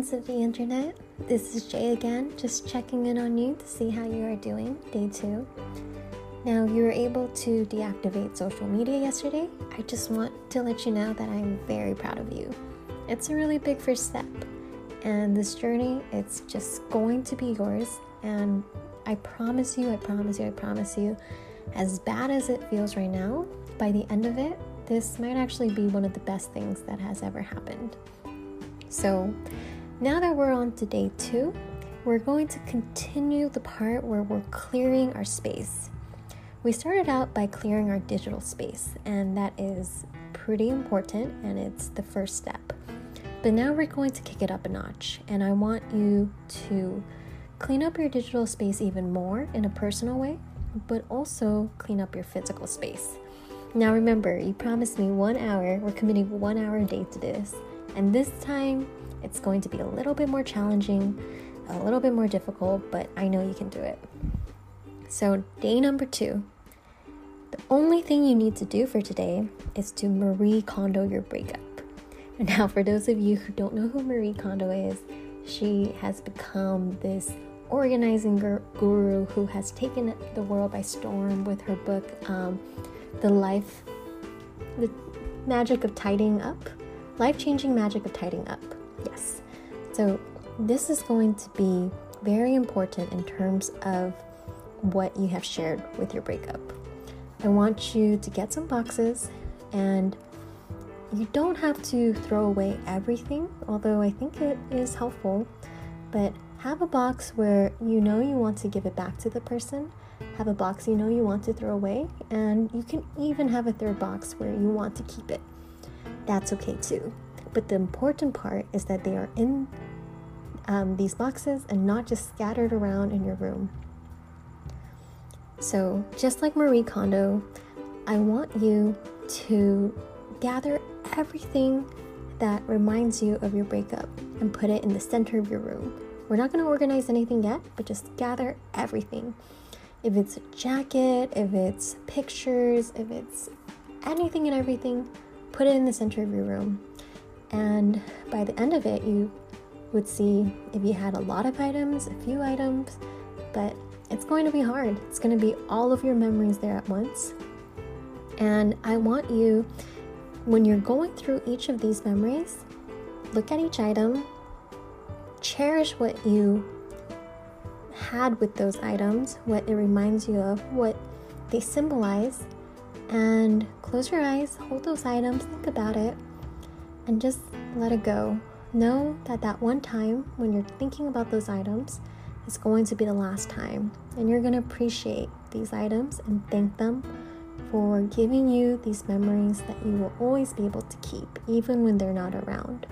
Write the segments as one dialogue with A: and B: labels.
A: friends of the internet. This is Jay again, just checking in on you to see how you are doing, day two. Now, you were able to deactivate social media yesterday. I just want to let you know that I'm very proud of you. It's a really big first step, and this journey, it's just going to be yours. And I promise you, I promise you, I promise you, as bad as it feels right now, by the end of it, this might actually be one of the best things that has ever happened. So, now that we're on to day two, we're going to continue the part where we're clearing our space. We started out by clearing our digital space, and that is pretty important and it's the first step. But now we're going to kick it up a notch, and I want you to clean up your digital space even more in a personal way, but also clean up your physical space. Now remember, you promised me one hour, we're committing one hour a day to this. And this time, it's going to be a little bit more challenging, a little bit more difficult, but I know you can do it. So, day number two the only thing you need to do for today is to Marie Kondo your breakup. Now, for those of you who don't know who Marie Kondo is, she has become this organizing guru who has taken the world by storm with her book, um, The Life, The Magic of Tidying Up life changing magic of tidying up. Yes. So, this is going to be very important in terms of what you have shared with your breakup. I want you to get some boxes and you don't have to throw away everything, although I think it is helpful, but have a box where you know you want to give it back to the person, have a box you know you want to throw away, and you can even have a third box where you want to keep it that's okay too. But the important part is that they are in um, these boxes and not just scattered around in your room. So, just like Marie Kondo, I want you to gather everything that reminds you of your breakup and put it in the center of your room. We're not going to organize anything yet, but just gather everything. If it's a jacket, if it's pictures, if it's anything and everything, put it in the center of your room. And by the end of it, you would see if you had a lot of items, a few items, but it's going to be hard. It's going to be all of your memories there at once. And I want you, when you're going through each of these memories, look at each item, cherish what you had with those items, what it reminds you of, what they symbolize, and close your eyes, hold those items, think about it, and just let it go. Know that that one time when you're thinking about those items is going to be the last time, and you're going to appreciate these items and thank them for giving you these memories that you will always be able to keep, even when they're not around.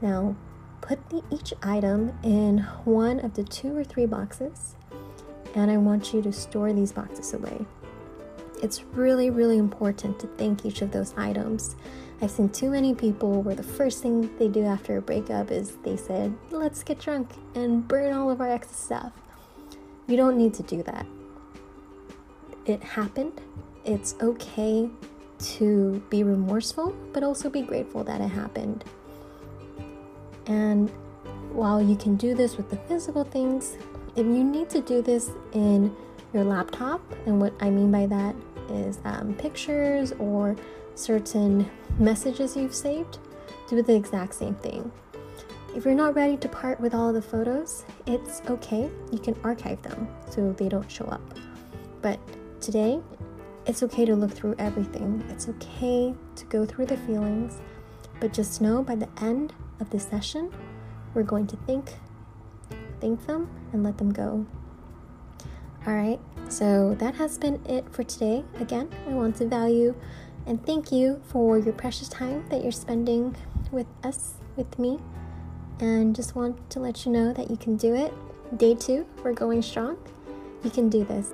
A: Now, put the, each item in one of the two or three boxes, and I want you to store these boxes away it's really, really important to thank each of those items. I've seen too many people where the first thing they do after a breakup is they said, let's get drunk and burn all of our excess stuff. You don't need to do that. It happened. It's okay to be remorseful, but also be grateful that it happened. And while you can do this with the physical things, if you need to do this in your laptop. And what I mean by that is um, pictures or certain messages you've saved. Do the exact same thing. If you're not ready to part with all the photos, it's okay. You can archive them so they don't show up. But today, it's okay to look through everything. It's okay to go through the feelings, but just know by the end of the session, we're going to think thank them and let them go. All right, so that has been it for today. Again, I want to value and thank you for your precious time that you're spending with us, with me, and just want to let you know that you can do it. Day two, we're going strong. You can do this.